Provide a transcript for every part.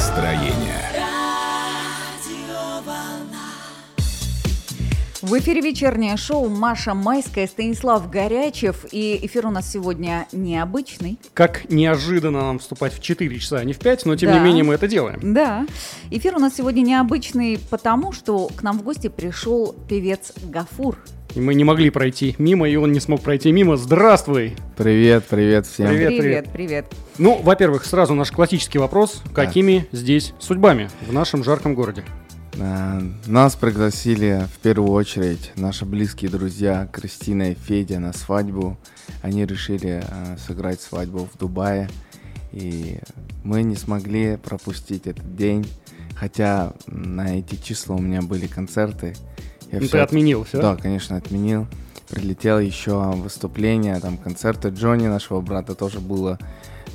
настроение. В эфире вечернее шоу «Маша Майская», Станислав Горячев. И эфир у нас сегодня необычный. Как неожиданно нам вступать в 4 часа, а не в 5, но тем Да. не менее мы это делаем. Да. Эфир у нас сегодня необычный, потому что к нам в гости пришел певец Гафур. И мы не могли пройти мимо, и он не смог пройти мимо. Здравствуй! Привет, привет всем. Привет, привет. привет. Ну, во-первых, сразу наш классический вопрос. Какими здесь судьбами в нашем жарком городе? А, Нас пригласили в первую очередь наши близкие друзья Кристина и Федя на свадьбу. Они решили а, сыграть свадьбу в Дубае. И мы не смогли пропустить этот день. Хотя на эти числа у меня были концерты. Я Ну, всё ты от- отменил все? Да, конечно, отменил. Прилетел еще выступление, там концерты Джонни, нашего брата, тоже было.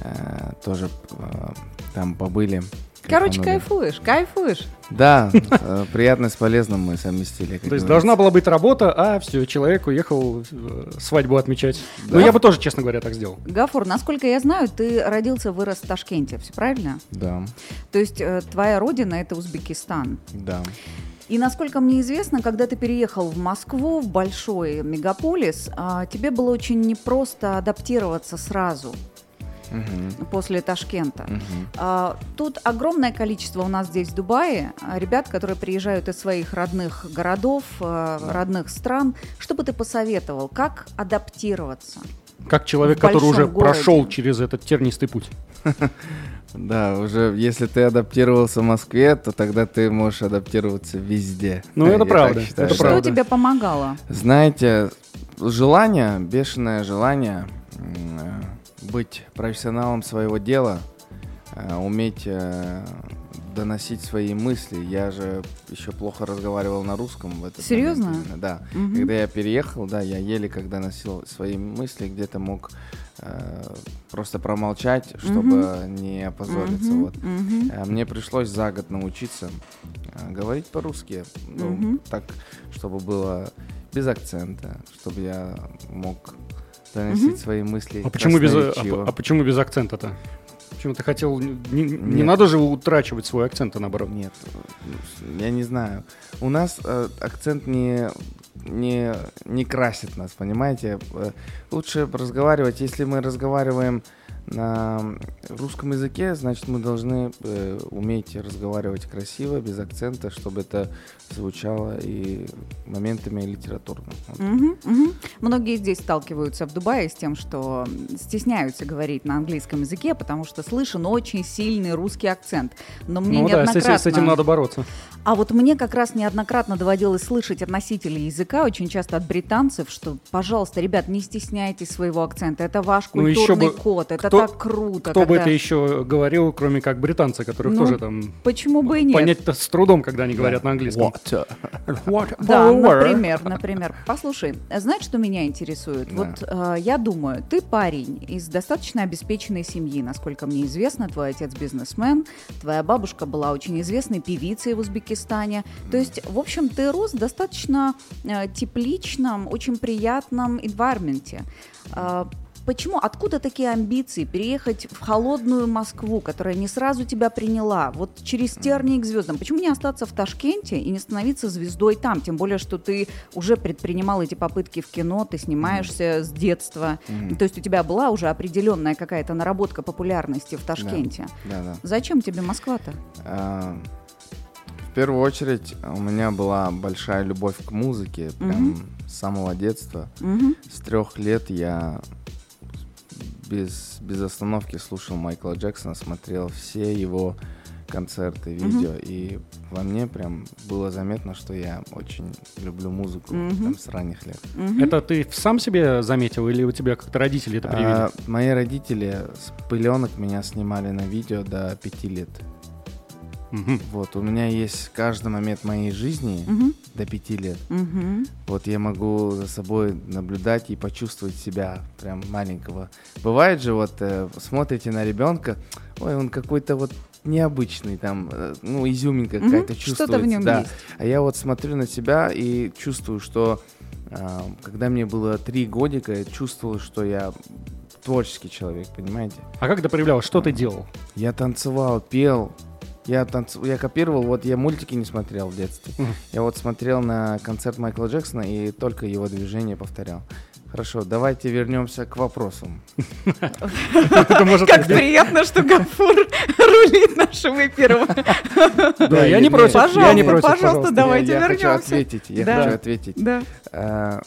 Э, тоже э, там побыли. Короче, Кайфанули. кайфуешь, кайфуешь. Да, э, приятно с полезным мы совместили. То есть должна была быть работа, а все, человек уехал э, свадьбу отмечать. Ну, я бы тоже, честно говоря, так сделал. Гафур, насколько я знаю, ты родился, вырос в Ташкенте, все правильно? Да, То есть э, твоя родина – это Узбекистан. да. И насколько мне известно, когда ты переехал в Москву, в большой мегаполис, а, тебе было очень непросто адаптироваться сразу Мгм, после Ташкента. мгм. А, Тут огромное количество у нас здесь в Дубае а, ребят, которые приезжают из своих родных городов, а, родных стран. Что бы ты посоветовал, как адаптироваться? Как человек, В который уже городе. прошел через этот тернистый путь. Да, уже если ты адаптировался в Москве, то тогда ты можешь адаптироваться везде. Ну, это Я правда, считаю. это Что правда. тебе помогало? Знаете, желание, бешеное желание э, быть профессионалом своего дела, э, уметь э, доносить свои мысли. Я же еще плохо разговаривал на русском в этот Серьезно? момент именно, Да. Мгм. Когда я переехал, да, я еле когда носил свои мысли, где-то мог э, просто промолчать, чтобы не опозориться. Мгм, Вот. Э, Мне пришлось за год научиться говорить по-русски, ну, Мгм. так, чтобы было без акцента, чтобы я мог доносить Мгм. свои мысли. А почему без, а, а почему без акцента-то? Почему ты хотел... Не, не надо же утрачивать свой акцент, а наоборот. Нет, э, я не знаю. У нас э, акцент не, не, не красит нас, понимаете? Э, Лучше разговаривать, если мы разговариваем на русском языке, значит, мы должны э, уметь разговаривать красиво, без акцента, чтобы это звучало и моментами литературно. Вот. Мгм, мгм. Многие здесь сталкиваются в Дубае с тем, что стесняются говорить на английском языке, потому что слышен очень сильный русский акцент. Но мне ну да, с неоднократно... с этим надо бороться. А вот мне как раз неоднократно доводилось слышать от носителей языка, очень часто от британцев, что, пожалуйста, ребят, не стесняйтесь своего акцента, это ваш Ну, еще культурный бы код, это кто- так круто. Кто бы когда- это еще говорил, кроме как британцы, которых Ну, тоже там Почему бы и нет? понять-то с трудом, когда они говорят на английском. Да, например, например. Послушай, знаешь, что меня интересует? Да. Вот э, я думаю, ты парень из достаточно обеспеченной семьи, насколько мне известно, твой отец бизнесмен, твоя бабушка была очень известной певицей в Узбекистане. То есть, в общем, ты рос в достаточно э, тепличном, очень приятном environment. Э, Почему? Откуда такие амбиции переехать в холодную Москву, которая не сразу тебя приняла, вот через тернии к звездам? Почему не остаться в Ташкенте и не становиться звездой там? Тем более, что ты уже предпринимал эти попытки в кино, ты снимаешься с детства. Мгм. То есть у тебя была уже определенная какая-то наработка популярности в Ташкенте. Да, да. Зачем тебе Москва-то? В первую очередь у меня была большая любовь к музыке, прям с самого детства. Мгм. С трех лет я без, без остановки слушал Майкла Джексона, смотрел все его концерты, видео, и во мне прям было заметно, что я очень люблю музыку Мгм. там, с ранних лет. Мгм. Это ты сам себе заметил или у тебя как-то родители это привили? А, мои родители с пыленок меня снимали на видео до пяти лет. Мгм. Вот, у меня есть каждый момент моей жизни Мгм. до пяти лет. Мгм. Вот я могу за собой наблюдать и почувствовать себя прям маленького. Бывает же, вот э, смотрите на ребенка, ой, он какой-то вот необычный, там, э, ну, изюминка Мгм. какая-то Что-то чувствуется. в нем да. есть. А я вот смотрю на себя и чувствую, что а, когда мне было три годика, я чувствовал, что я творческий человек, понимаете? А как это проявлялось? Что ты делал? Я танцевал, пел, Я, танц... я копировал, вот я мультики не смотрел в детстве. Я вот смотрел на концерт Майкла Джексона и только его движение повторял. Хорошо, давайте вернемся к вопросам. Как приятно, что Гафур рулит нашим эфиром. Да, я не против, я не Пожалуйста, давайте я хочу вернемся. ответить. Я хочу ответить. Да. Э,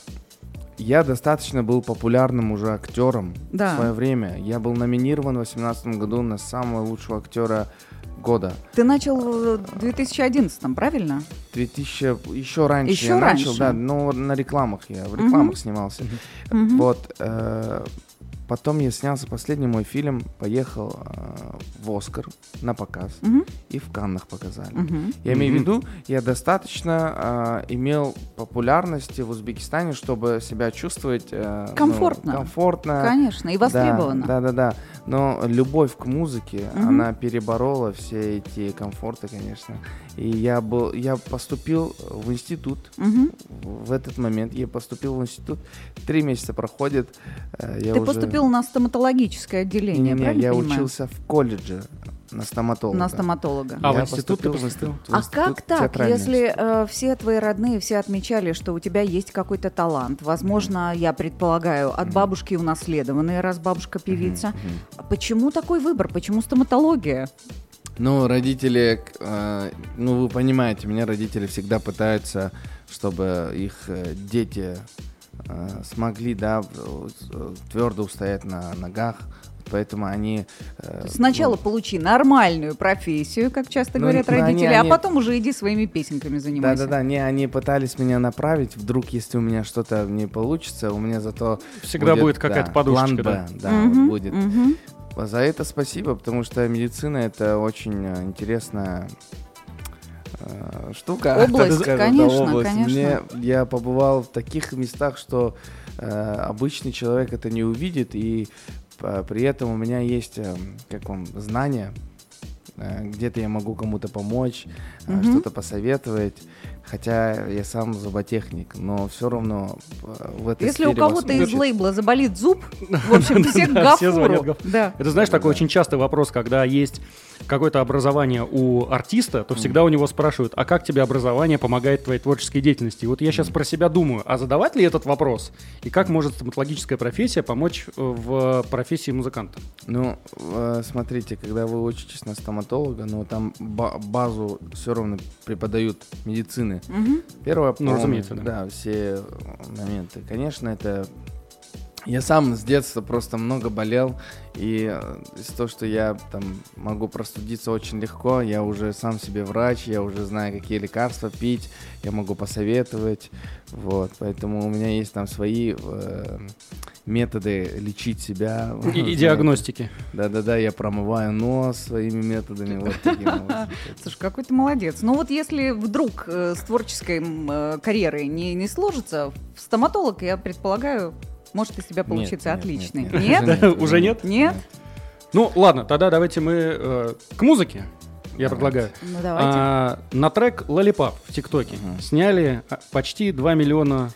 Я достаточно был популярным уже актером в свое время. Я был номинирован в 2018 году на самого лучшего актера года. Ты начал в 2011, правильно? 2000 еще раньше Еще я начал, раньше? да, но на рекламах я в рекламах снимался. Мгм. Вот. э, потом я снялся последний мой фильм, поехал э, в Оскар на показ Мгм, и в Каннах показали. мгм. Я имею в Мгм. виду, я достаточно э, имел популярности в Узбекистане, чтобы себя чувствовать э, ну, Комфортно. комфортно. Конечно, и востребовано. Да, да, да, да. Но любовь к музыке, Мгм. она переборола все эти комфорты, конечно. И я был, я поступил в институт. Мгм. В этот момент я поступил в институт. Три месяца проходит. э, Я Ты уже... поступил на стоматологическое отделение, Не-не-не, правильно я понимаю? учился в колледже на стоматолога. На стоматолога. А, в Я институт ты поступил в поступил? институт- в А как так, если э, все твои родные все отмечали, что у тебя есть какой-то талант? Возможно, я предполагаю, от бабушки унаследованный, раз бабушка певица. А Почему такой выбор? Почему стоматология? Ну, родители, э, ну, вы понимаете, меня родители всегда пытаются, чтобы их э, дети смогли, да, твердо устоять на ногах. Поэтому они... э, Сначала ну, получи нормальную профессию, как часто Ну, говорят ну, они- родители, они- а потом уже иди своими песенками занимайся. Да-да-да, не, они пытались меня направить. Вдруг, если у меня что-то не получится, у меня зато... Всегда будет какая-то да, подушечка, план да? Б, да, Мгм, вот будет. мгм. За это спасибо, потому что медицина это очень э, интересная э, штука. так Область, скажем, да, конечно, область. конечно. Мне- я побывал в таких местах, что э, обычный человек это не увидит, и э, при этом у меня есть, э, как вам, знания. Э, Где-то я могу кому-то помочь, э, Мгм. что-то посоветовать. Хотя я сам зуботехник, но все равно э, в этой Если у кого-то из лейбла заболит зуб, в общем, все Гафуру. Это, знаешь, такой очень частый вопрос, когда есть какое-то образование у артиста, то всегда у него спрашивают, а как тебе образование помогает твоей творческой деятельности? И вот я сейчас про себя думаю, а задавать ли этот вопрос? И как может стоматологическая профессия помочь э, в профессии музыканта? Ну, э, смотрите, когда вы учитесь на стоматолога, но там ба- базу все равно преподают медицины. Мгм. Первая Ну, помощь, разумеется, да. да, все моменты. Конечно, это я сам с детства просто много болел, и э, из того, что я там могу простудиться очень легко, я уже сам себе врач, я уже знаю, какие лекарства пить, я могу посоветовать, вот, поэтому у меня есть там свои э, методы лечить себя. И, и диагностики. Да-да-да, я промываю нос своими методами, вот таким вот. Слушай, какой ты молодец. Ну вот если вдруг э, с творческой э, карьерой не, не сложится, в стоматолог, я предполагаю, может из тебя получиться Нет, отличный. нет, Нет? нет, Да, уже нет? Нет? Ну, ладно, тогда давайте мы э, к музыке. Я Давайте. предлагаю. Ну давайте. А, на трек Lollipop в ТикТоке Мгм. сняли а, почти 2 миллиона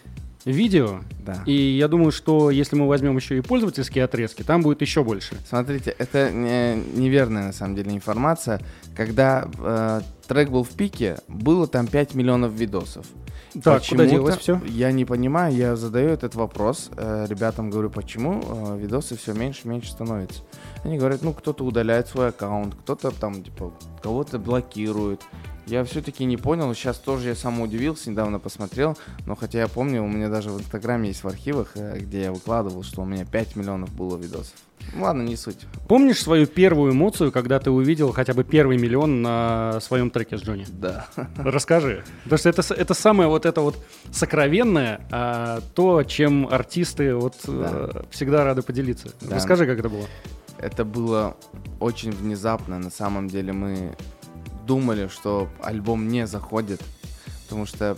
видео. Да. И я думаю, что если мы возьмем еще и пользовательские отрезки, там будет еще больше. Смотрите, это не- неверная на самом деле информация. Когда э, трек был в пике, было там 5 миллионов видосов. Так, куда Почему-то, делось все? Я не понимаю, я задаю этот вопрос э, ребятам, говорю, почему э, видосы все меньше и меньше становятся. Они говорят, ну кто-то удаляет свой аккаунт, кто-то там типа кого-то блокирует. Я все-таки не понял, сейчас тоже я сам удивился, недавно посмотрел, но хотя я помню, у меня даже в Инстаграме есть в архивах, э, где я выкладывал, что у меня 5 миллионов было видосов. Ну, ладно, не суть. Помнишь свою первую эмоцию, когда ты увидел хотя бы первый миллион на своем треке с Джонни? Да. Расскажи. Потому что это, это самое вот это вот сокровенное, а, то, чем артисты вот э, всегда рады поделиться. Да. Расскажи, как это было. Это было очень внезапно. На самом деле мы думали, что альбом не заходит, потому что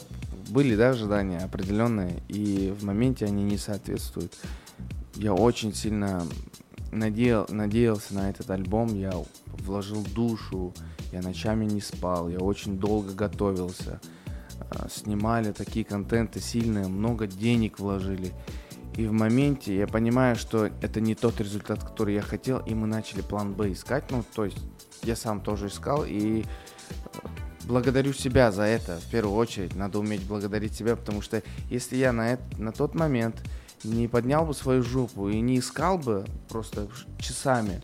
были да, ожидания определенные, и в моменте они не соответствуют. Я очень сильно надеял, надеялся на этот альбом, я вложил душу, я ночами не спал, я очень долго готовился. А, Снимали такие контенты сильные, много денег вложили. И в моменте я понимаю, что это не тот результат, который я хотел, и мы начали план Б искать. Ну, то есть я сам тоже искал, и э, благодарю себя за это. В первую очередь надо уметь благодарить себя, потому что если я на, это, на тот момент не поднял бы свою жопу и не искал бы просто часами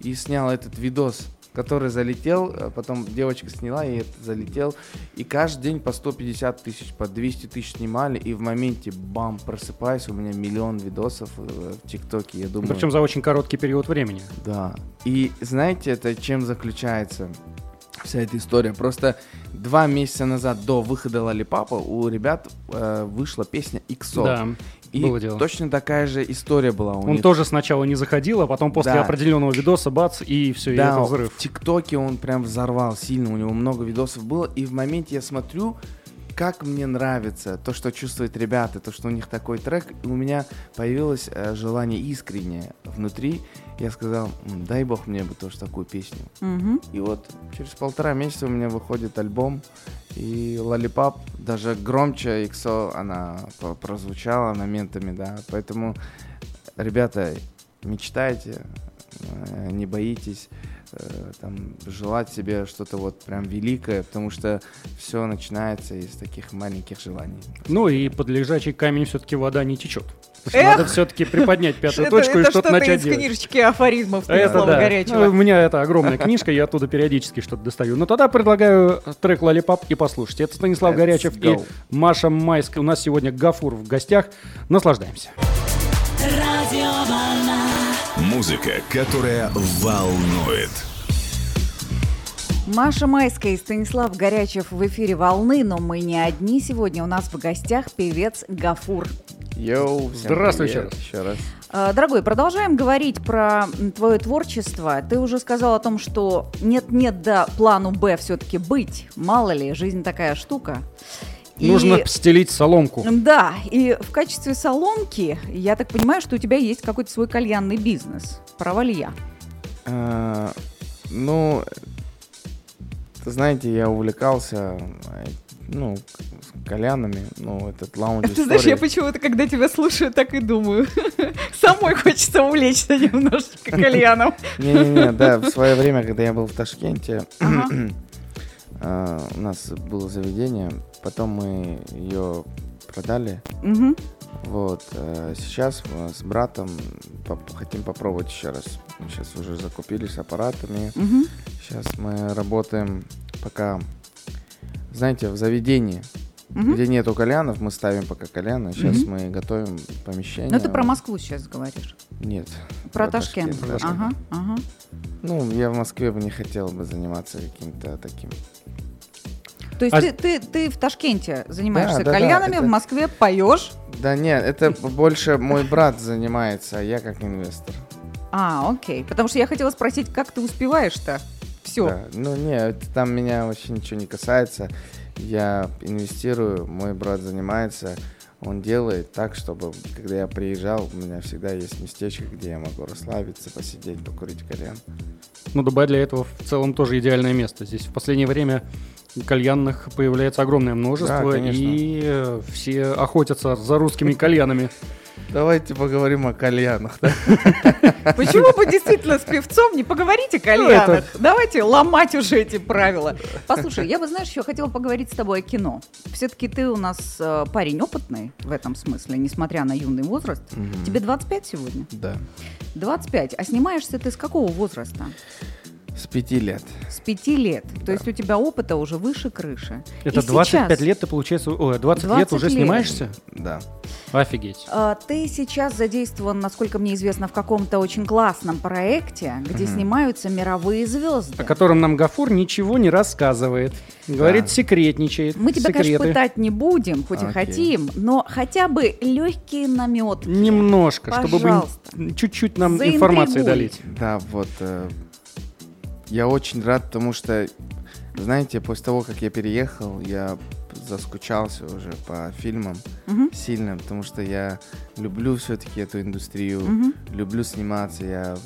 и снял этот видос, который залетел, а потом девочка сняла, и это залетел, и каждый день по 150 тысяч, по 200 тысяч снимали, и в моменте, бам, просыпаюсь, у меня миллион видосов э, в ТикТоке, я думаю... Причем за очень короткий период времени. Да, и знаете, это чем заключается? вся эта история. Просто два месяца назад до выхода Лалипапа у ребят э, вышла песня XO. Да. И было дело. точно такая же история была у Он них. тоже сначала не заходил, а потом после Да. определенного видоса бац, и все, и это Да, взрыв. в ТикТоке он прям взорвал сильно, у него много видосов было, и в моменте я смотрю, как мне нравится то, что чувствуют ребята, то, что у них такой трек, и у меня появилось э, желание искреннее внутри. Я сказал, «М, дай бог мне бы тоже такую песню. Мгм. И вот через полтора месяца у меня выходит альбом, и Lollipop даже громче XO она прозвучала моментами, да. Поэтому, ребята, мечтайте, э, не боитесь э, там, желать себе что-то вот прям великое, потому что все начинается из таких маленьких желаний. Ну и под лежачий камень все-таки вода не течет. Эх! Надо все-таки приподнять пятую Это- точку и это что-то что-то начать из делать. книжечки афоризмов А Это Станислава да. Горячего. Ну, У меня это огромная книжка, я оттуда периодически что-то достаю. Но тогда предлагаю трек «Лолипап» и послушайте. Это Станислав Let's Горячев и go. Маша Майская. У нас сегодня Гафур в гостях. Наслаждаемся. Музыка, которая волнует. Маша Майская и Станислав Горячев в эфире «Волны», но мы не одни сегодня. У нас в гостях певец Гафур. Йоу, Здравствуй еще Еще раз. Э, Дорогой, продолжаем говорить про твое творчество. Ты уже сказал о том, что нет-нет, да, плану «Б» все-таки быть. Мало ли, жизнь такая штука. И- Нужно стелить соломку. Да, и в качестве соломки, я так понимаю, что у тебя есть какой-то свой кальянный бизнес. Права ли я? А, ну, знаете, я увлекался, э, ну, кальянами, ну, этот лаунж Ты знаешь, я почему-то, когда тебя слушаю, так и думаю. Самой хочется увлечься немножечко кальяном. Не-не-не, да, в свое время, когда я был в Ташкенте, А, у нас было заведение, потом мы ее продали, Мгм. вот, э, сейчас с братом поп- хотим попробовать еще раз. Мы сейчас уже закупились аппаратами, Мгм. сейчас мы работаем пока, знаете, в заведении, Мгм. где нету кальянов, мы ставим пока кальяны. Сейчас Мгм. мы готовим помещение. Ну, ты про Москву сейчас говоришь. Нет. Про Ташкент. Ташкент, Ташкент. Ага, ага. Ну, я в Москве бы не хотел бы заниматься каким-то таким. То есть А- ты, ты, ты в Ташкенте занимаешься Да, да, да, кальянами, это- в Москве поешь. Да нет, это больше мой брат занимается, а я как инвестор. А, окей. Потому что я хотела спросить, как ты успеваешь-то? Все. Да. Ну нет, там меня вообще ничего не касается. Я инвестирую, мой брат занимается, он делает так, чтобы когда я приезжал, у меня всегда есть местечко, где я могу расслабиться, посидеть, покурить кальян. Ну, Дубай для этого в целом тоже идеальное место. Здесь в последнее время кальянных появляется огромное множество, Да, конечно. и э, все охотятся за русскими кальянами. Давайте поговорим о кальянах, да? Почему бы действительно с певцом не поговорить о Ну, кальянах? Давайте ломать уже эти правила. Послушай, я бы, знаешь, еще хотела поговорить с тобой о кино. Все-таки ты у нас э, парень опытный в этом смысле, несмотря на юный возраст. Тебе 25 сегодня? Да. 25. А снимаешься ты с какого возраста? С пяти лет. С 5 лет. То есть у тебя опыта уже выше крыши. Это И 25 сейчас, лет ты, получается, ой, 20, 20 лет уже лет. снимаешься? Да. Офигеть. а, Ты сейчас задействован, насколько мне известно, в каком-то очень классном проекте, где снимаются мировые звезды. О котором нам Гафур ничего не рассказывает. Говорит, секретничает. Мы тебя, конечно, секреты. пытать не будем, хоть и Окей. хотим, но хотя бы легкие наметки. Немножко, чтобы бы Пожалуйста. н- чуть-чуть нам информации долить. Да, вот. э, я очень рад, потому что, знаете, после того, как я переехал, я заскучался уже по фильмам Мгм. сильно, потому что я люблю все-таки эту индустрию, Мгм. люблю сниматься, я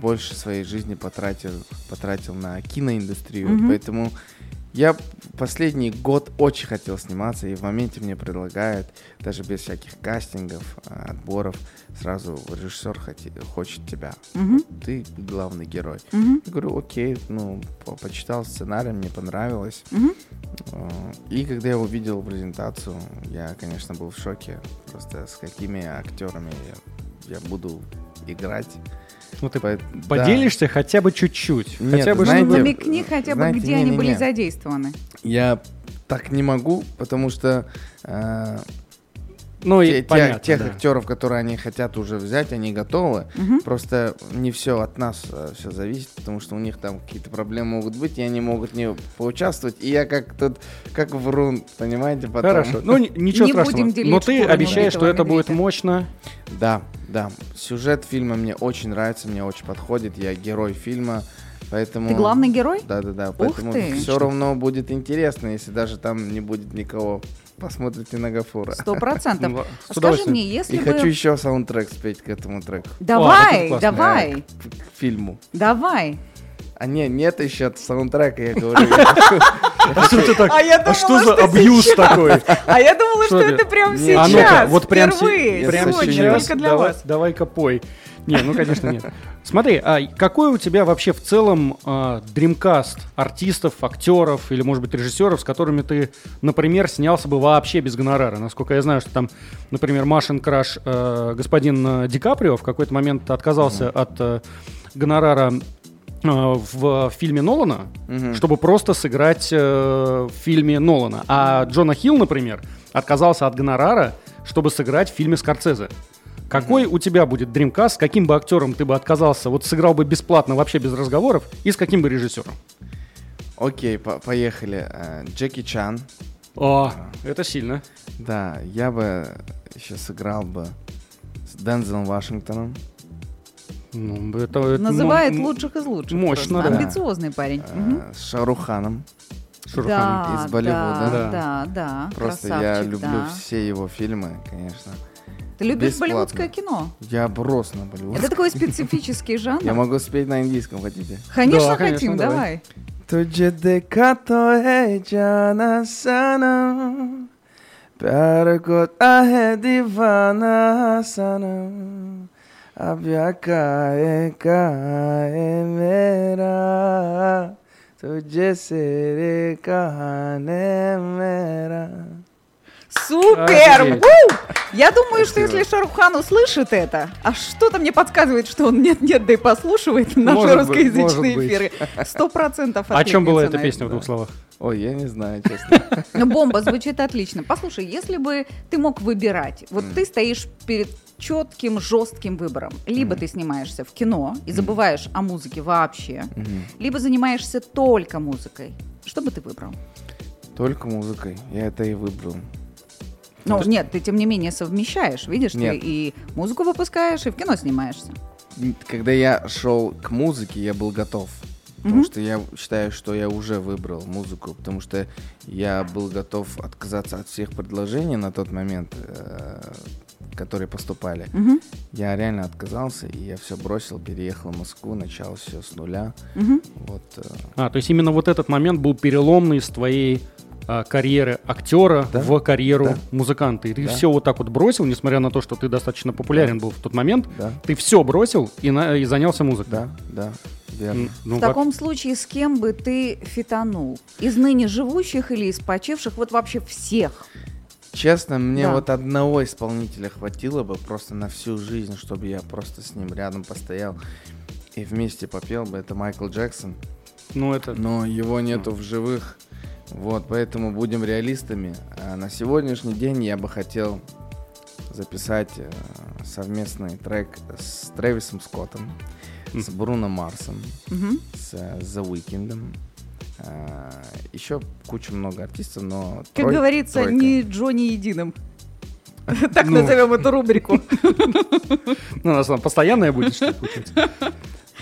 больше своей жизни потратил, потратил на киноиндустрию, Мгм. поэтому Я последний год очень хотел сниматься, и в моменте мне предлагают, даже без всяких кастингов, а, отборов, сразу режиссер хоти- хочет тебя. Мгм. Ты главный герой. Мгм. Я говорю, окей, ну, по- почитал сценарий, мне понравилось. А, И когда я увидел презентацию, я, конечно, был в шоке. Просто с какими актерами я, буду играть. Ну, ты да. поделишься хотя бы чуть-чуть. Нет, хотя бы знаете, чтобы- Намекни хотя бы, знаете, где они были не-не-не. задействованы. Я так не могу, потому что э, Ну, те- и те- понятно, тех да. актеров, которые они хотят уже взять, они готовы. Мгм. Просто не все от нас все зависит, потому что у них там какие-то проблемы могут быть, и они могут не поучаствовать. И я как тут, как врун, понимаете, потом. Хорошо. Ну, ни- ничего Не страшного. Но ты обещаешь, что это будет мощно. Да, да. Сюжет фильма мне очень нравится, мне очень подходит. Я герой фильма, поэтому... Ты главный герой? Да, да, да. Поэтому ты. все равно будет интересно, если даже там не будет никого. Посмотрите на Гафура. Сто процентов. Ну, с Скажи мне, если И бы... хочу еще саундтрек спеть к этому треку, Давай, классно. давай, к, фильму. давай. А не, нет еще саундтрека, я говорю. А что ты так? А я А что за абьюз сейчас. такой? А я думала, Что это прям А сейчас, вот прям, сейчас только для давай, вас. давай-ка пой. Не, ну, конечно, нет. Смотри, а какой у тебя вообще в целом а, дримкаст артистов, актеров или, может быть, режиссеров, с которыми ты, например, снялся бы вообще без гонорара? Насколько я знаю, что там, например, Машин Краш, э, господин э, Ди Каприо в какой-то момент отказался от э, гонорара э, в фильме Нолана, Мгм. чтобы просто сыграть э, в фильме Нолана. А Джона Хилл, например, отказался от гонорара, чтобы сыграть в фильме Скорцезе. Какой у тебя будет дримкаст, с каким бы актером ты бы отказался, вот сыграл бы бесплатно, вообще без разговоров, и с каким бы режиссером? Окей, по- поехали. Э, Джеки Чан. О, это сильно. Да, я бы еще сыграл бы с Дензелом Вашингтоном. Ну, это, это Называет м- лучших из лучших. мощно, просто. да. Амбициозный парень. э, Мгм. с Шаруханом. Шурхан. Да, из Болливуда. да, да, да. Просто я люблю да. все его фильмы, конечно. Ты любишь бесплатно. болливудское кино? Я брос на Болливуд. Это такой специфический жанр. Я могу спеть на индийском, хотите? Конечно, Да, конечно, хотим, давай. давай. तुझे देखा तो है जाना सनम प्यार को है दीवाना सनम अब या काए काए मेरा तुझे से रे कहाने मेरा Супер! Я думаю, что если Шарухан услышит это, а что-то мне подсказывает, что он нет-нет, да и послушивает наши Может русскоязычные быть. эфиры. Сто процентов О чем была эта песня в двух словах? Ой, я не знаю, честно. Ну, бомба звучит отлично. Послушай, если бы ты мог выбирать, вот ты стоишь перед четким, жестким выбором. Либо ты снимаешься в кино и забываешь о музыке вообще, Мгм. либо занимаешься только музыкой. Что бы ты выбрал? Только музыкой. Я это и выбрал. Ну, нет, ты тем не менее совмещаешь, видишь, ты Нет. и музыку выпускаешь, и в кино снимаешься. Когда я шел к музыке, я был готов. Потому Мгм. что я считаю, что я уже выбрал музыку, потому что я был готов отказаться от всех предложений на тот момент, э, которые поступали. Мгм, Я реально отказался, и я все бросил, переехал в Москву, начал все с нуля. мгм. Вот, э, А, то есть именно вот этот момент был переломный с твоей карьеры актера Да. в карьеру Да. музыканта. И ты Да. все вот так вот бросил, несмотря на то, что ты достаточно популярен был в тот момент. да, Ты все бросил и, на- и занялся музыкой. да, да, верно. Ну, в таком случае с кем бы ты фитанул? Из ныне живущих или из почивших? Вот вообще всех. Честно, мне Да. вот одного исполнителя хватило бы просто на всю жизнь, чтобы я просто с ним рядом постоял и вместе попел бы. Это Майкл Джексон. Ну, это... Но его нету в живых. Вот, поэтому будем реалистами. А на сегодняшний день я бы хотел записать э, совместный трек с Трэвисом Скоттом, с Бруно Марсом, Мгм. с э, The Weeknd. еще куча много артистов, но Как трой- говорится, тройка. не Джонни единым. Так Ну. назовем эту рубрику. Ну, у нас постоянная будет, что ли?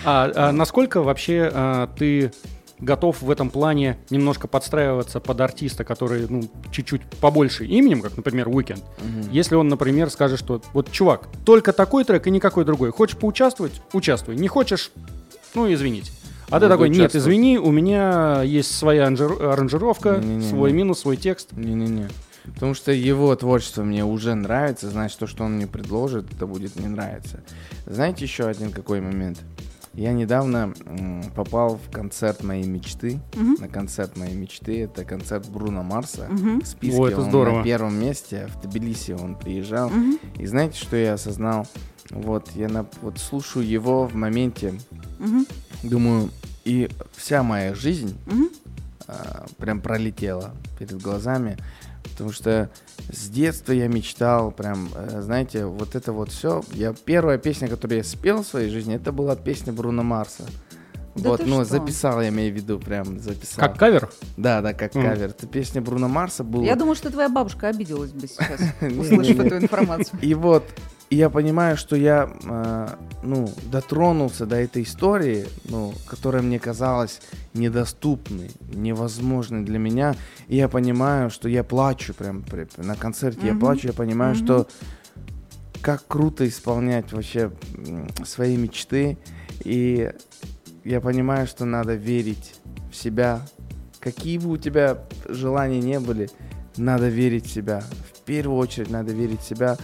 А, а насколько вообще а, ты готов в этом плане немножко подстраиваться под артиста, который, ну, чуть-чуть побольше именем, как, например, Weekend? Мгм. Если он, например, скажет, что вот, чувак, только такой трек и никакой другой. Хочешь поучаствовать? Участвуй. Не хочешь? Ну, извините. А ты буду такой, нет, участвовать». извини, у меня есть своя анжир- аранжировка, Не-не-не-не. свой минус, свой текст. Не-не-не. Потому что его творчество мне уже нравится, значит, то, что он мне предложит, это будет мне нравиться. Знаете еще один какой момент? Я недавно м, попал в концерт моей мечты. Мгм. На концерт моей мечты. Это концерт Бруно Марса. Мгм. В списке О, это он здорово. на первом месте. В Тбилиси он приезжал. Мгм. И знаете, что я осознал? Вот, я на, вот слушаю его в моменте, Мгм. думаю, и вся моя жизнь Мгм. а, прям пролетела перед глазами. Потому что с детства я мечтал, прям, э, знаете, вот это вот все. Я первая песня, которую я спел в своей жизни, это была песня Бруно Марса. Да вот, ну, что? записал, я имею в виду, прям записал. Как кавер? Да, да, как Мгм. кавер. Это песня Бруно Марса была. Я думаю, что твоя бабушка обиделась бы сейчас, услышав эту информацию. И вот, и я понимаю, что я, э, ну, дотронулся до этой истории, ну, которая мне казалась недоступной, невозможной для меня. И я понимаю, что я плачу прям при- на концерте, я Мгм. плачу, я понимаю, Мгм. что как круто исполнять вообще свои мечты. И я понимаю, что надо верить в себя. Какие бы у тебя желания не были, надо верить в себя. В первую очередь надо верить в себя,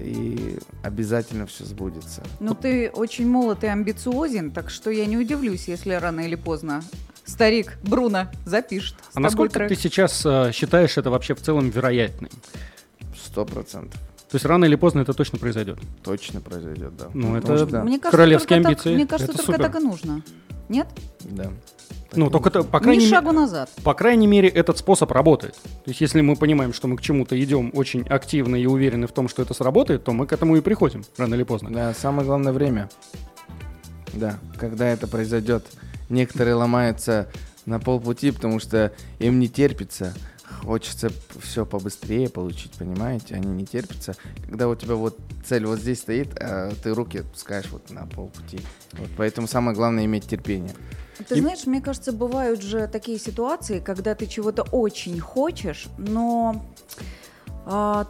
и обязательно все сбудется. Ну, ты очень молод и амбициозен, так что я не удивлюсь, если рано или поздно старик Бруно запишет. А насколько трек. ты сейчас э, считаешь это вообще в целом вероятным? Сто процентов. То есть рано или поздно это точно произойдет. Точно произойдет, да. Ну, Потому это- что- Мне кажется, Королевские только так- амбиции. мне кажется, Это только супер. так и нужно. Нет? Да. Ну, только это, по крайней мере, шагу назад. По крайней мере, этот способ работает. То есть, если мы понимаем, что мы к чему-то идем очень активно и уверены в том, что это сработает, то мы к этому и приходим рано или поздно. Да, самое главное время. Да, когда это произойдет. Некоторые ломаются на полпути, потому что им не терпится. Хочется все побыстрее получить, понимаете? Они не терпятся. Когда у тебя вот цель вот здесь стоит, а ты руки отпускаешь вот на полпути. Вот поэтому самое главное иметь терпение. Ты И- знаешь, мне кажется, бывают же такие ситуации, когда ты чего-то очень хочешь, но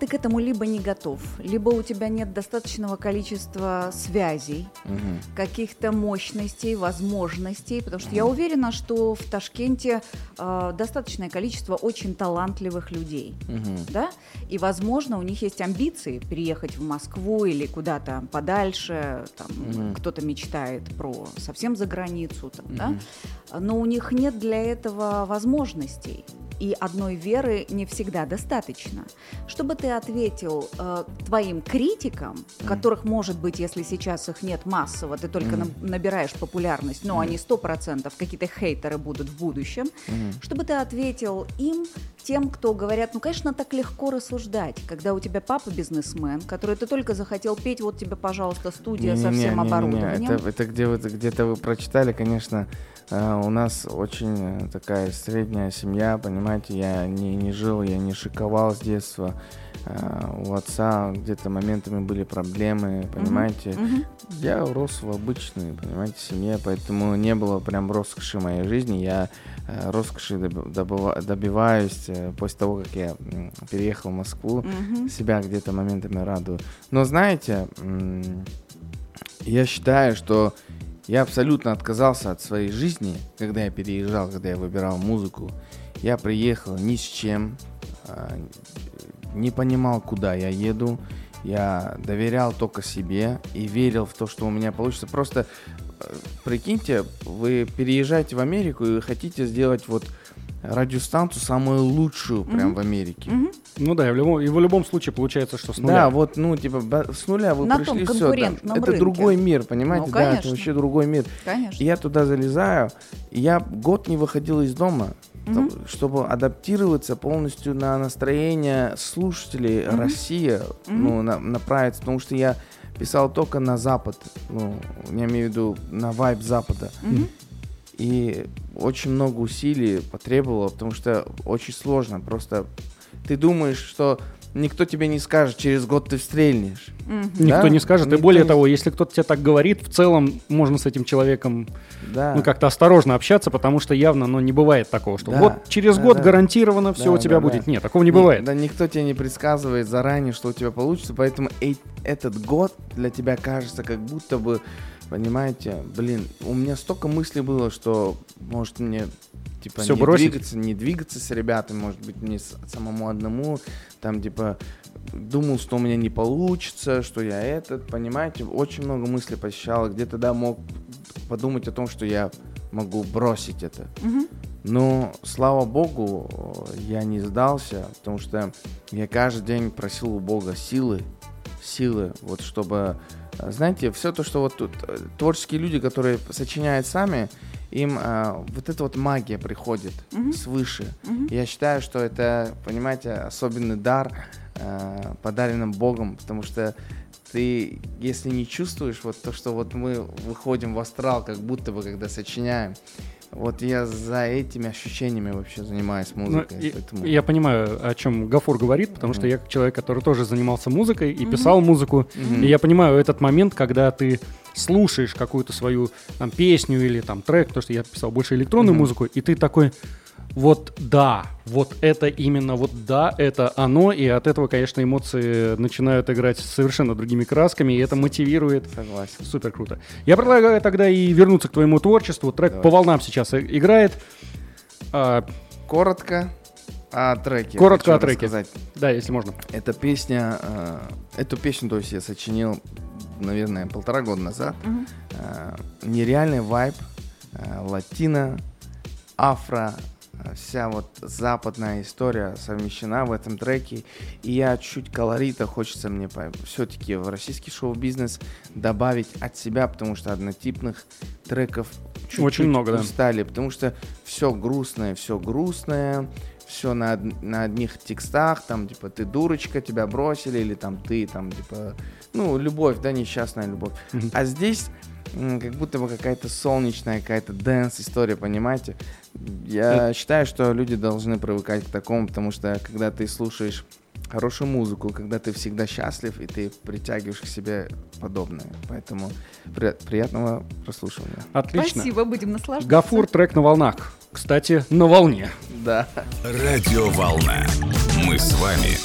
ты к этому либо не готов, либо у тебя нет достаточного количества связей, Мгм. каких-то мощностей, возможностей, потому что я уверена, что в Ташкенте а, достаточное количество очень талантливых людей. Мгм. Да? И, возможно, у них есть амбиции переехать в Москву или куда-то подальше. Там, Мгм. Кто-то мечтает про совсем за границу, там, да? Но у них нет для этого возможностей. И одной веры не всегда достаточно. Чтобы ты ответил э, твоим критикам, которых, может быть, если сейчас их нет массово, ты только Мгм. на- набираешь популярность, но они сто процентов какие-то хейтеры будут в будущем, Мгм. чтобы ты ответил им, тем, кто говорят, ну, конечно, так легко рассуждать, когда у тебя папа бизнесмен, который ты только захотел петь, вот тебе, пожалуйста, студия со Не-не-не, всем не-не-не, оборудованием. Это, это где вы где-то вы прочитали, конечно. Э, у нас очень э, такая средняя семья, понимаете, я не, не жил, я не шиковал с детства. Э, у отца где-то моментами были проблемы, понимаете. Мгм. Я рос в обычной, понимаете, семье, поэтому не было прям роскоши в моей жизни. Я роскоши добиваюсь после того, как я переехал в Москву Мгм. себя где-то моментами радую. Но знаете, я считаю, что я абсолютно отказался от своей жизни, когда я переезжал, когда я выбирал музыку. Я приехал ни с чем, а, не понимал, куда я еду. Я доверял только себе и верил в то, что у меня получится. Просто э, прикиньте, вы переезжаете в Америку и хотите сделать вот радиостанцию самую лучшую прям Мгм. в Америке. Мгм. Ну да, и в любом, и в любом случае получается, что с нуля. Да, вот, ну, типа, с нуля вы На пришли, том все. конкурентном это рынке. другой мир, понимаете? Ну, да, это вообще другой мир. Конечно. И я туда залезаю, и я год не выходил из дома, там, чтобы адаптироваться полностью на настроение слушателей Мгм. России, Мгм. ну, на- направиться, потому что я писал только на Запад, ну, я имею в виду на вайб Запада. Мгм. И очень много усилий потребовало, потому что очень сложно. Просто ты думаешь, что никто тебе не скажет, через год ты стрельнешь. Мгм. Никто Да, не скажет. И никто более не- того, если кто-то тебе так говорит, в целом можно с этим человеком Да. ну, как-то осторожно общаться, потому что явно ну, не бывает такого, что Да, вот через да, год да. гарантированно все Да, у тебя да, будет. да. Нет, такого не Ни- бывает. Да никто тебе не предсказывает заранее, что у тебя получится, поэтому э- этот год для тебя кажется как будто бы Понимаете? Блин, у меня столько мыслей было, что может мне типа Всё не бросить? двигаться, не двигаться с ребятами, может быть, не с- самому одному, там типа думал, что у меня не получится, что я этот, понимаете, очень много мыслей посещало, где-то да мог подумать о том, что я могу бросить это. Мгм. Но, слава богу, я не сдался, потому что я каждый день просил у Бога силы, силы, вот чтобы, знаете, все то, что вот тут э, творческие люди, которые сочиняют сами, им э, вот эта вот магия приходит Мгм. свыше. Мгм. Я считаю, что это, понимаете, особенный дар, э, подаренным Богом, потому что ты, если не чувствуешь вот то, что вот мы выходим в астрал, как будто бы, когда сочиняем, вот я за этими ощущениями вообще занимаюсь Ну, музыкой. и- поэтому- Я понимаю, о чем Гафур говорит, потому что Мгм. я человек, который тоже занимался музыкой и Мгм. писал музыку, Мгм. и я понимаю этот момент, когда ты слушаешь какую-то свою там песню или там трек, потому что я писал больше электронную Мгм. музыку, и ты такой, вот да, вот это именно, вот да, это оно, и от этого, конечно, эмоции начинают играть совершенно другими красками, и это мотивирует Согласен. Супер круто. Я предлагаю тогда и вернуться к твоему творчеству. Трек Давай. по волнам сейчас и- играет. А, Коротко о треке. Коротко о треке. рассказать. да, если можно. Эта песня, э, эту песню, то есть я сочинил, наверное, полтора года назад. Э, нереальный вайб, э, латино, афро, э, вся вот западная история совмещена в этом треке. И я чуть колорита хочется мне все-таки в российский шоу-бизнес добавить от себя, потому что однотипных треков чуть-чуть Очень много, да. устали, потому что все грустное, все грустное, все на, на одних текстах, там, типа, ты дурочка, тебя бросили, или там ты, там, типа, ну, любовь, да, несчастная любовь. А здесь как будто бы какая-то солнечная, какая-то dance история, понимаете? Я считаю, что люди должны привыкать к такому, потому что когда ты слушаешь хорошую музыку, когда ты всегда счастлив, и ты притягиваешь к себе подобное. Поэтому при- приятного прослушивания. Отлично. Спасибо, будем наслаждаться. Гафур, трек на волнах. Кстати, на волне. Да. Радиоволна. Мы с вами.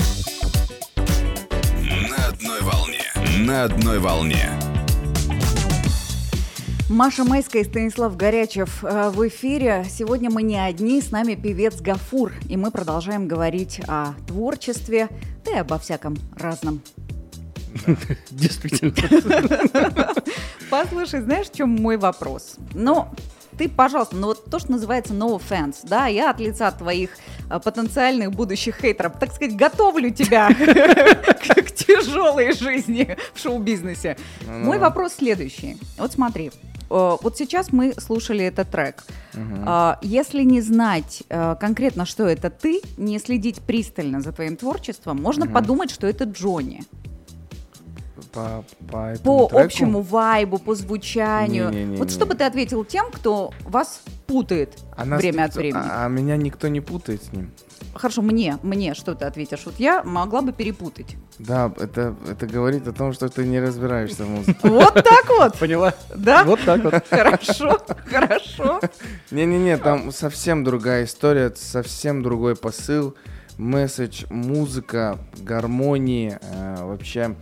На одной волне. На одной волне. Маша Майская и Станислав Горячев э, в эфире. Сегодня мы не одни, с нами певец Гафур. И мы продолжаем говорить о творчестве, да и обо всяком разном. Действительно. Послушай, знаешь, в чем мой вопрос? Ну, ты, пожалуйста, ну вот то, что называется no offense, да, я от лица твоих а, потенциальных будущих хейтеров, так сказать, готовлю тебя к тяжелой жизни в шоу-бизнесе. Ну-ну. Мой вопрос следующий. Вот смотри, э, вот сейчас мы слушали этот трек. А, Если не знать э, конкретно, что это ты, не следить пристально за твоим творчеством, можно Мгм. подумать, что это Джонни. По, по, этому По треку? общему вайбу, по звучанию. Не-не-не-не. вот что бы ты ответил тем, кто вас путает А время от времени? А, а меня никто не путает с ним. Хорошо, мне, мне что ты ответишь? Вот я могла бы перепутать. Да, это, это говорит о том, что ты не разбираешься в музыке. Вот так вот, Поняла? да? Вот так вот. Хорошо, хорошо. Не-не-не, там совсем другая история, совсем другой посыл, месседж, музыка, гармонии, э, вообще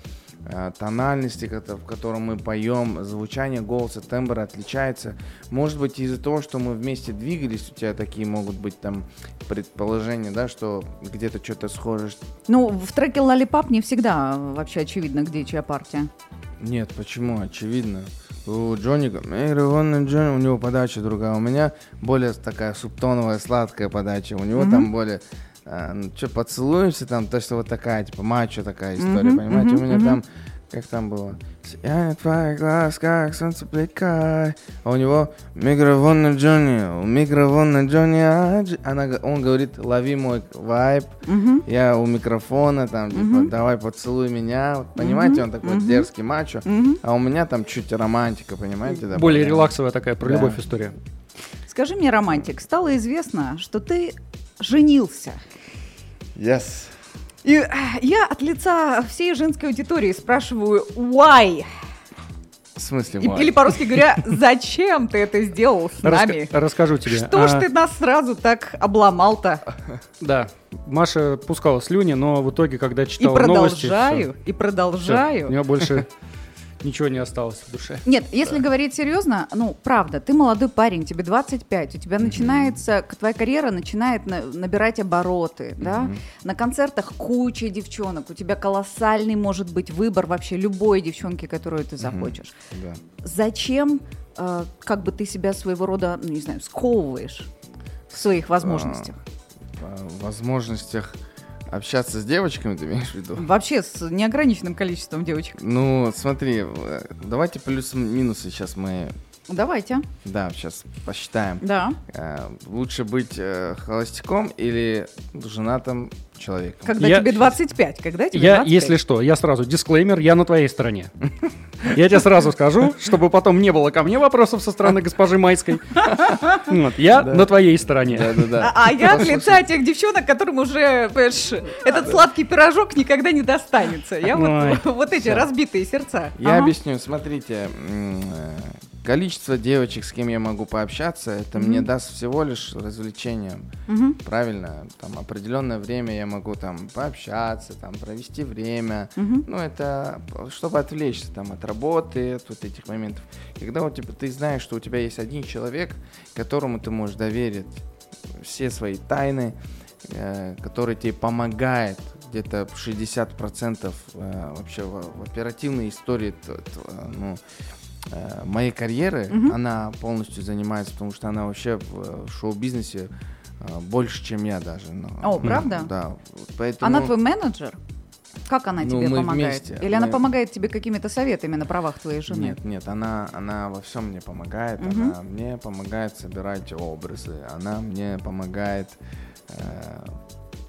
тональности, кото- в котором мы поем, звучание голоса, тембр отличается. Может быть, из-за того, что мы вместе двигались, у тебя такие могут быть там предположения, да, что где-то что-то схоже. Ну, в треке «Лалипап» не всегда э, вообще очевидно, где чья партия. Нет, почему? Очевидно. У Джонни, Джонни, у него подача другая. У меня более такая субтоновая, сладкая подача. У него Мгм. там более, а, ну что, поцелуемся там, то, что вот такая, типа, мачо такая история, Мгм, понимаете? мгм, у меня мгм. там, как там было? Сияние твоих глаз, как солнце плекай. А у него микрофонный Джонни, у микрофона Джонни, а, Дж-». она, он говорит, лови мой вайб, Мгм. я у микрофона, там, типа, Мгм. давай поцелуй меня. Вот, понимаете, он такой мгм. дерзкий мачо. Мгм. А у меня там чуть романтика, понимаете? Более добавляем. релаксовая такая про Да. любовь история. Скажи мне, романтик, стало известно, что ты женился. Yes. И э, я от лица всей женской аудитории спрашиваю «Why?» В смысле, И- why? Или, по-русски говоря, «Зачем ты это сделал с Раска- нами?» Расскажу тебе. Что ж А, ты нас сразу так обломал-то? Да, Маша пускала слюни, но в итоге, когда И читала новости... продолжаю, и всё, всё, продолжаю. у нее больше ничего не осталось в душе. Нет, если говорить серьезно, ну, правда, ты молодой парень, тебе 25, у тебя начинается, к- твоя карьера начинает на- набирать обороты, да? На концертах куча девчонок, у тебя колоссальный может быть выбор вообще любой девчонки, которую ты захочешь. Да. Зачем, э, как бы ты себя своего рода, ну, не знаю, сковываешь в своих возможностях? О возможностях общаться с девочками, ты имеешь в виду? Вообще с неограниченным количеством девочек. Ну, смотри, э, давайте плюсы-минусы сейчас мы, Давайте. да, сейчас посчитаем. Да. Э, Лучше быть э, холостяком или женатым человеком? Когда Я- тебе 25, когда тебе Я, 25? если что, я сразу дисклеймер, я на твоей стороне. Я тебе сразу скажу, чтобы потом не было ко мне вопросов со стороны госпожи Майской. Вот, я Да. на твоей стороне. Да-да-да. А, а я от лица тех девчонок, которым уже, понимаешь, этот сладкий пирожок никогда не достанется. Я вот, Ой. вот эти Всё. разбитые сердца. Я Ага. объясню, смотрите, количество девочек, с кем я могу пообщаться, это мне даст всего лишь развлечение. Мгм. Правильно, там определенное время я могу там пообщаться, там провести время. Мгм. Ну, это чтобы отвлечься там от работы, от вот этих моментов. Когда у тебя, ты знаешь, что у тебя есть один человек, которому ты можешь доверить все свои тайны, э, который тебе помогает где-то 60% э, вообще в, в оперативной истории т- т- э, ну, э, моей карьеры, Мгм. она полностью занимается, потому что она вообще в, в шоу-бизнесе э, больше, чем я даже. ну. О, правда? Да. Поэтому, Она твой менеджер? Как она Ну, тебе помогает? вместе. Или она Мы- помогает тебе какими-то советами на правах твоей жены? Нет, нет, она, она во всем мне помогает. Мгм. Она мне помогает собирать образы. Она мне помогает э,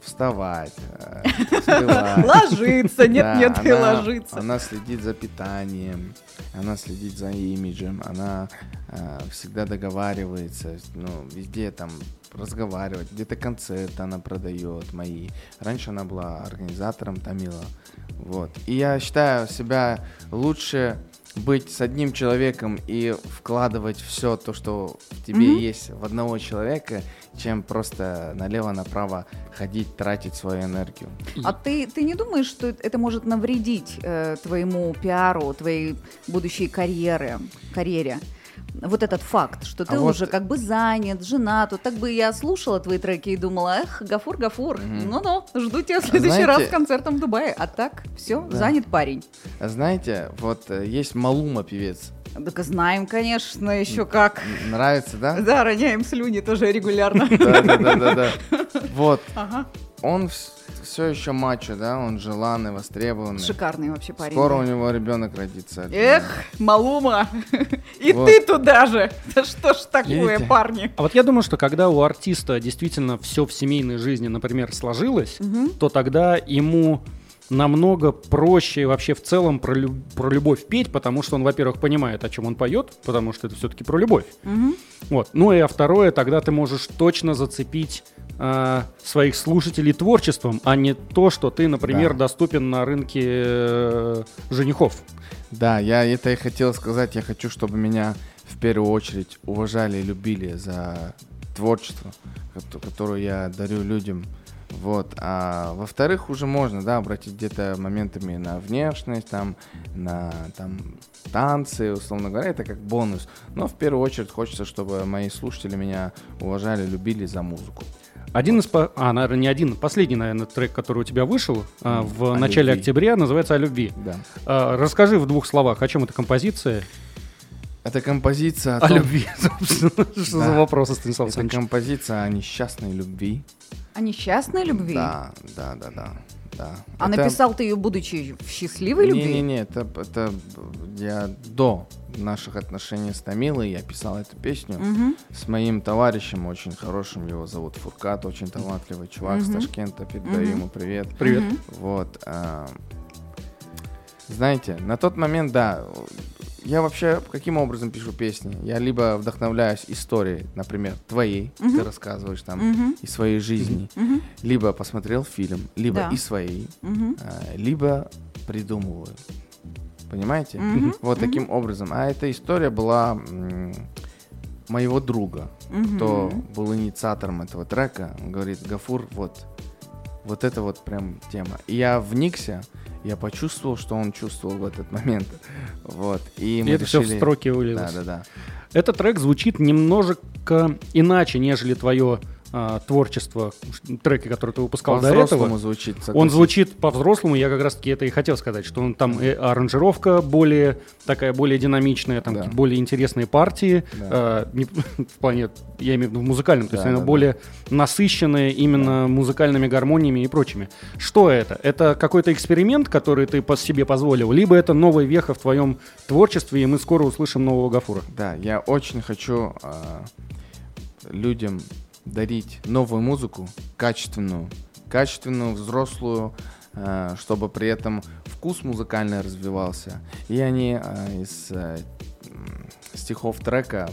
вставать, э. Ложиться, нет, нет, и ложиться. Она следит за питанием, она следит за имиджем, она э, всегда договаривается, ну, везде там разговаривать, где-то концерты она продает мои. Раньше она была организатором Тамила. Вот. И я считаю себя лучше быть с одним человеком и вкладывать все то, что в тебе Мгм. есть в одного человека, чем просто налево-направо ходить, тратить свою энергию. А ты, ты не думаешь, что это может навредить э, твоему пиару, твоей будущей карьере, карьере? Вот этот факт, что ты А вот- уже как бы занят, женат. Вот так бы я слушала твои треки и думала, эх, Гафур, Гафур, Мгм. ну-ну, жду тебя в следующий раз знаете- с концертом в Дубае. А так, все, Да. занят парень. А Знаете, вот э, есть Малума певец. Так знаем, конечно, еще как. Нравится, да? Да, роняем слюни тоже регулярно. Да, да, да, да, да. Вот, Ага. он все еще мачо, да, он желанный, востребованный. Шикарный вообще парень. Скоро у него ребенок родится. Эх. Малума, и Вот. ты туда же. Да что ж такое, Видите? парни? А вот я думаю, что когда у артиста действительно все в семейной жизни, например, сложилось, Мгм. то тогда ему намного проще вообще в целом про, лю- про любовь петь, потому что он, во-первых, понимает, о чем он поет, потому что это все-таки про любовь. Мгм. Вот. Ну и а второе, тогда ты можешь точно зацепить а, своих слушателей творчеством, а не то, что ты, например, Да. доступен на рынке э, женихов. Да, я это и хотел сказать. Я хочу, чтобы меня в первую очередь уважали и любили за творчество, кото- которое я дарю людям. Вот. А во-вторых, уже можно, да, обратить где-то моментами на внешность, там, на там, танцы, условно говоря, это как бонус. Но в первую очередь хочется, чтобы мои слушатели меня уважали, любили за музыку. Один из, по- а, наверное, не один, последний, наверное, трек, который у тебя вышел а, в О начале любви. октября, называется «О любви». Да. А, расскажи в двух словах, о чем эта композиция? Это композиция о, О, том- любви, собственно. Что за вопрос, Станислав Это композиция о несчастной любви. О несчастной любви? Да, да, да, да. да. А Это- написал ты ее, будучи в счастливой любви? Не-не-не, это, это я до наших отношений с Томилой я писал эту песню Мгм. с моим товарищем очень хорошим, его зовут Фуркат, очень талантливый чувак с Мгм. Ташкента, передаю Мгм. ему привет. Привет. Мгм. Вот. а, знаете, на тот момент, да, я вообще каким образом пишу песни? Я либо вдохновляюсь историей, например, твоей, ты Мгм. рассказываешь там Мгм. из своей жизни, Мгм. либо посмотрел фильм, либо Да. и своей, а, либо придумываю. Понимаете? Мгм. Вот таким образом. А эта история была моего друга, Мгм. кто был инициатором этого трека. Он говорит, Гафур, вот, вот это вот прям тема. И я вникся, я почувствовал, что он чувствовал в этот момент. Вот. И, И это все в решили- строки Да, вылилось. да, да. Этот трек звучит немножко иначе, нежели твое а, творчество, треки, которые ты выпускал до этого. звучит. Он согласись. звучит по-взрослому, я как раз-таки это и хотел сказать, что он там и аранжировка более такая, более динамичная, там Да. более интересные партии, Да. а, не- в плане, я имею в виду в музыкальном, то есть Да, она да, более насыщенная именно музыкальными гармониями и прочими. Что это? Это какой-то эксперимент, который ты по себе позволил, либо это новая веха в твоем творчестве, и мы скоро услышим нового Гафура? Да, я очень хочу а, людям дарить новую музыку, качественную, качественную, взрослую, а, чтобы при этом вкус музыкальный развивался. И они а, из м, стихов трека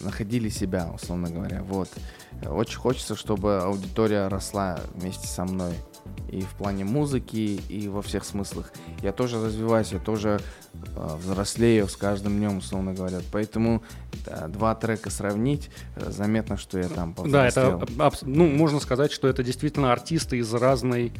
находили себя, условно говоря. Вот. Очень хочется, чтобы аудитория росла вместе со мной. И в плане музыки, и во всех смыслах. Я тоже развиваюсь, я тоже а, взрослею с каждым днем, условно говоря. Поэтому да, два трека сравнить, э, заметно, что я там Да, это, повзрослел. аб- абс- ну, можно сказать, что это действительно артисты из разной,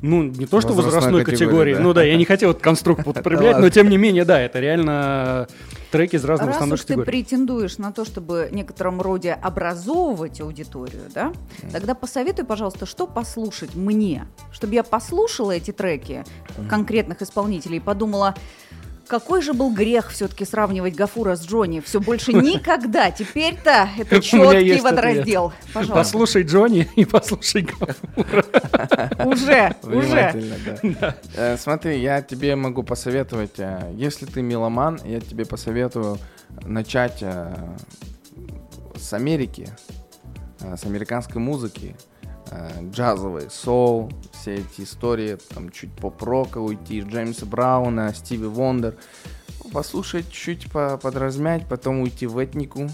ну, не то что Возрастной возрастной категории, категории, да. ну да, я не хотел этот конструкт употреблять, но тем не менее, да, это реально треки из разных Раз основных уж ты претендуешь на то, чтобы в некотором роде образовывать аудиторию, да, тогда посоветуй, пожалуйста, что послушать мне, чтобы я послушала эти треки конкретных исполнителей и подумала, какой же был грех все-таки сравнивать Гафура с Джонни? Все больше никогда. Теперь-то это четкий водораздел. Пожалуйста. Послушай Джонни и послушай Гафура. Уже, уже. Э, Смотри, я тебе могу посоветовать, э, если ты меломан, я тебе посоветую начать э, с Америки, с американской музыки, джазовой, соул, все эти истории, там чуть поп-рока уйти, Джеймса Брауна, Стиви Вондер, послушать, чуть по- подразмять, потом уйти в этнику,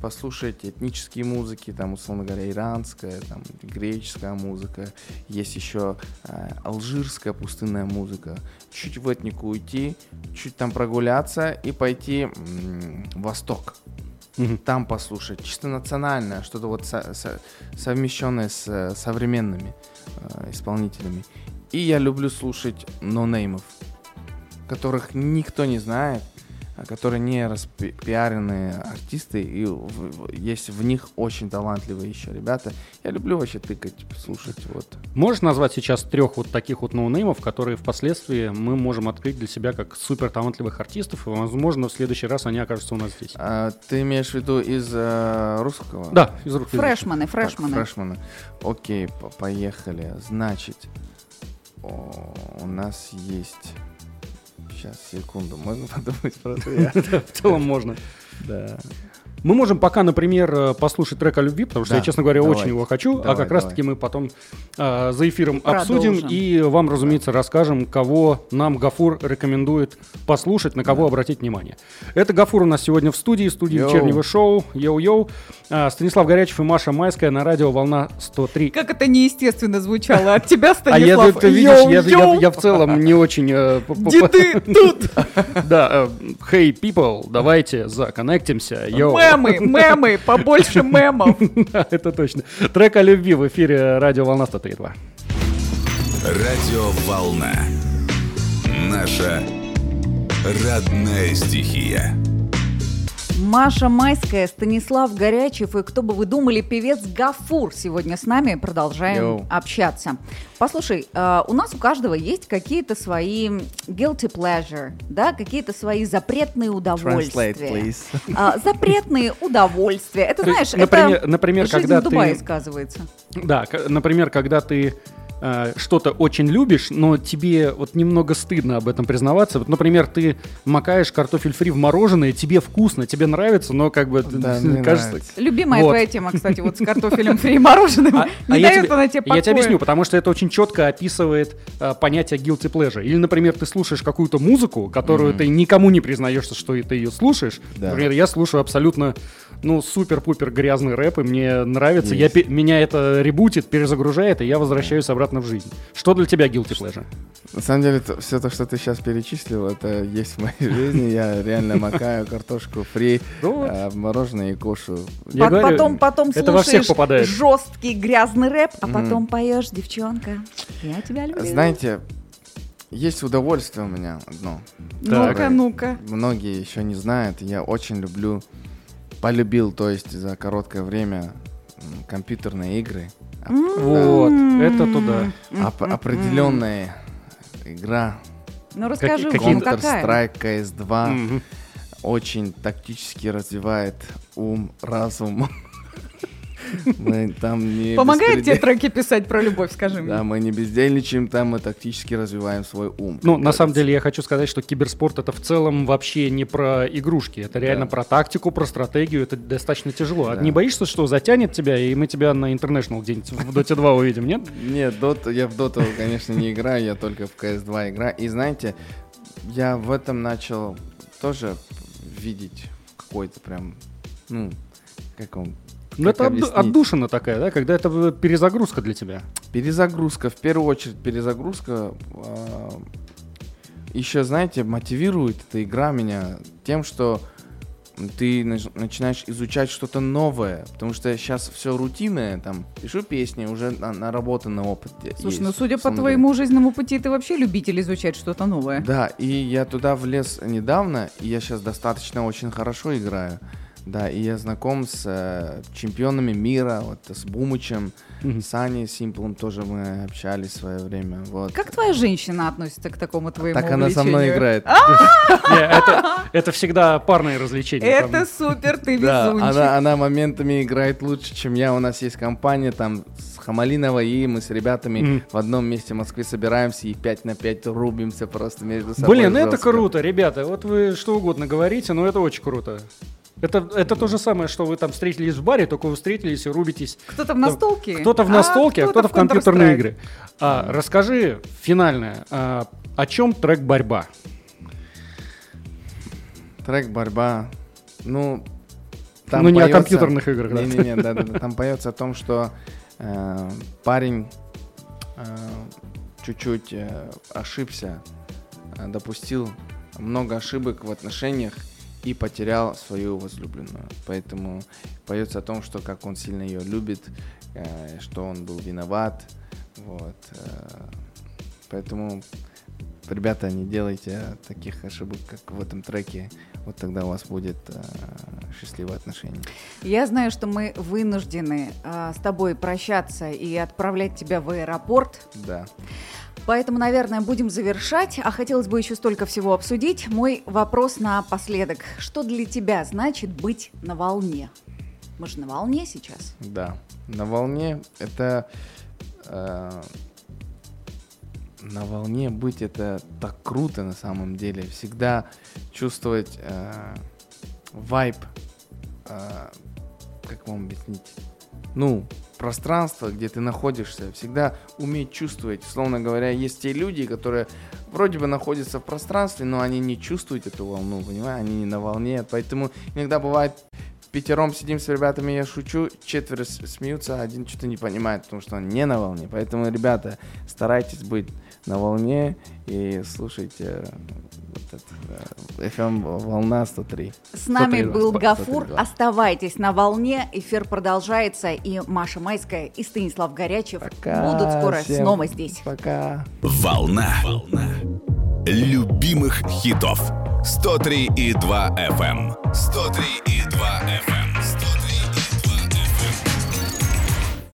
послушать этнические музыки, там, условно говоря, иранская, там, греческая музыка, есть еще э, алжирская пустынная музыка, чуть в этнику уйти, чуть там прогуляться и пойти м, в восток. Там послушать, чисто национальное, что-то вот со- со- совмещенное с э, современными э, исполнителями. И я люблю слушать нонеймов, которых никто не знает, которые не распиаренные артисты, и в- в- есть в них очень талантливые еще ребята. Я люблю вообще тыкать, слушать, вот. Можешь назвать сейчас трех вот таких вот ноунеймов, которые впоследствии мы можем открыть для себя как супер талантливых артистов, и, возможно, в следующий раз они окажутся у нас здесь. А, ты имеешь в виду из э, русского? Да, из в язык. Фрешманы, Так, фрешманы. фрешманы. Окей, по- поехали. Значит, о, у нас есть... Сейчас, секунду, можно подумать про это? В целом можно. Да. Мы можем пока, например, э, послушать трек о любви, потому что Да, я, честно говоря, давайте. очень его хочу, а Давай, как раз-таки мы потом э, за эфиром обсудим Продолжим. и вам, разумеется, расскажем, кого нам Гафур рекомендует послушать, на кого обратить внимание. Это Гафур у нас сегодня в студии, студии Yo. вечернего шоу. Йоу-йоу. А, Станислав Горячев и Маша Майская на радио «Волна 103». Как это неестественно звучало от тебя, А я, Станислав. ты видишь, я, я- я в целом не очень... э, Где ты тут? Да, э, hey people, давайте законнектимся. Yo. Мемы, мемы, побольше мемов. Да, это точно. Трек о любви в эфире радио «Волна 103.2». Радио Волна. Наша родная стихия. Маша Майская, Станислав Горячев и, кто бы вы думали, певец Гафур сегодня с нами. Продолжаем Yo. общаться. Послушай, э, у нас у каждого есть какие-то свои guilty pleasure, да, какие-то свои запретные удовольствия. Translate, please. А, запретные удовольствия. Это, То есть, знаешь, например- это например, жизнь когда в Дубае ты- сказывается. Да, например, когда ты э, что-то очень любишь, но тебе вот немного стыдно об этом признаваться. Вот, например, ты макаешь картофель фри в мороженое, тебе вкусно, тебе нравится, но как бы Да, кажется... нравится. Любимая Вот. твоя тема, кстати, вот с картофелем фри и мороженым. А- Не а дает тебе- она тебе Я тебе объясню, потому что это очень четко описывает а, понятие guilty pleasure. Или, например, ты слушаешь какую-то музыку, которую ты никому не признаешься, что ты ее слушаешь. Да. Например, я слушаю абсолютно, ну, супер-пупер грязный рэп, и мне нравится. Я, Есть. пе- меня это ребутит, перезагружает, и я возвращаюсь обратно в жизнь. Что для тебя guilty pleasure? На самом деле, все то, что ты сейчас перечислил, это есть в моей жизни. Я реально макаю картошку фри, Ну а, мороженое и. Я говорю, потом, потом слушаешь жесткий грязный рэп, а потом поешь, девчонка. Я тебя люблю. Знаете, есть удовольствие у меня одно. Ну-ка, ну-ка. Многие еще не знают. Я очень люблю, полюбил, то есть за короткое время компьютерные игры. А- Вот, это туда. да. Оп- определенная игра Ну расскажи, какие- какая? Counter-Strike, CS2 Мгм. очень тактически развивает ум, разум. Мы там не Помогает тебе треки писать про любовь, скажи Да, мне? мы не бездельничаем, там мы тактически развиваем свой ум. Ну, на самом деле, я хочу сказать, что киберспорт это в целом вообще не про игрушки. Это реально Да. про тактику, про стратегию. Это достаточно тяжело. А Да. не боишься, что затянет тебя, и мы тебя на International где-нибудь в Dota 2 увидим, нет? Нет, Dota, я в Доту, конечно, не играю, я только в CS2 играю. И знаете, я в этом начал тоже видеть какой-то прям, ну, как он, Ну, это объяснить? отдушина такая, да, когда это перезагрузка для тебя. Перезагрузка, в первую очередь перезагрузка. еще, знаете, мотивирует эта игра меня тем, что ты нач- начинаешь изучать что-то новое, потому что сейчас все рутинное, там, пишу песни, уже на- наработанный опыт. Слушай, есть, ну судя по твоему жизненному пути, ты вообще любитель изучать что-то новое. Да, и я туда влез недавно, и я сейчас достаточно очень хорошо играю. Да, и я знаком с э, чемпионами мира, вот с Бумычем, Мгм. с Аней Симплом тоже мы общались в свое время. Вот. Как твоя женщина относится к такому твоему так она со мной играет. Не, это, это всегда парные развлечения. Это супер, ты везунчик. она, она моментами играет лучше, чем я. У нас есть компания там с Хамалиновой, и мы с ребятами в одном месте в Москве собираемся и 5 на 5 рубимся просто между собой. Блин, это жестко. круто, ребята. Вот вы что угодно говорите, но это очень круто. Это, это то же самое, что вы там встретились в баре, только вы встретились и рубитесь. Кто-то в настолке? Кто-то в настолке, а кто-то в Counter-Strike. компьютерные игры. А, расскажи финальное. а, о чем трек борьба? Трек «Борьба». Ну, Ну, не о поется- компьютерных играх, да. Не-не-не, да-да-да. Там поется о том, что э, парень э, чуть-чуть э, ошибся, э, допустил много ошибок в отношениях и потерял свою возлюбленную. Поэтому поется о том, что как он сильно ее любит, э, что он был виноват. Вот. э, Поэтому, ребята, не делайте таких ошибок, как в этом треке. Вот тогда у вас будет э, счастливые отношения. Я знаю, что мы вынуждены с тобой прощаться и отправлять тебя в аэропорт. Да. Поэтому, наверное, будем завершать. А хотелось бы еще столько всего обсудить. Мой вопрос напоследок. Что для тебя значит быть на волне? Мы же на волне сейчас. Да, на волне это э, на волне быть это так круто на самом деле. Всегда чувствовать э, вайб, э, как вам объяснить? Ну, пространство, где ты находишься, всегда уметь чувствовать. Словно говоря, есть те люди, которые вроде бы находятся в пространстве, но они не чувствуют эту волну, понимаешь? Они не на волне. Поэтому иногда бывает пятером сидим с ребятами, я шучу, четверо смеются, а один что-то не понимает, потому что он не на волне. Поэтому, ребята, старайтесь быть на волне и слушайте э, вот это, э, FM волна 103. С нами 103, был да, Гафур. 103, да. Оставайтесь на волне. Эфир продолжается. И Маша Майская, и Станислав Горячев Пока. будут скоро всем снова здесь. Пока. Волна. Волна. Любимых хитов. 103,2 FM. 103,2 FM.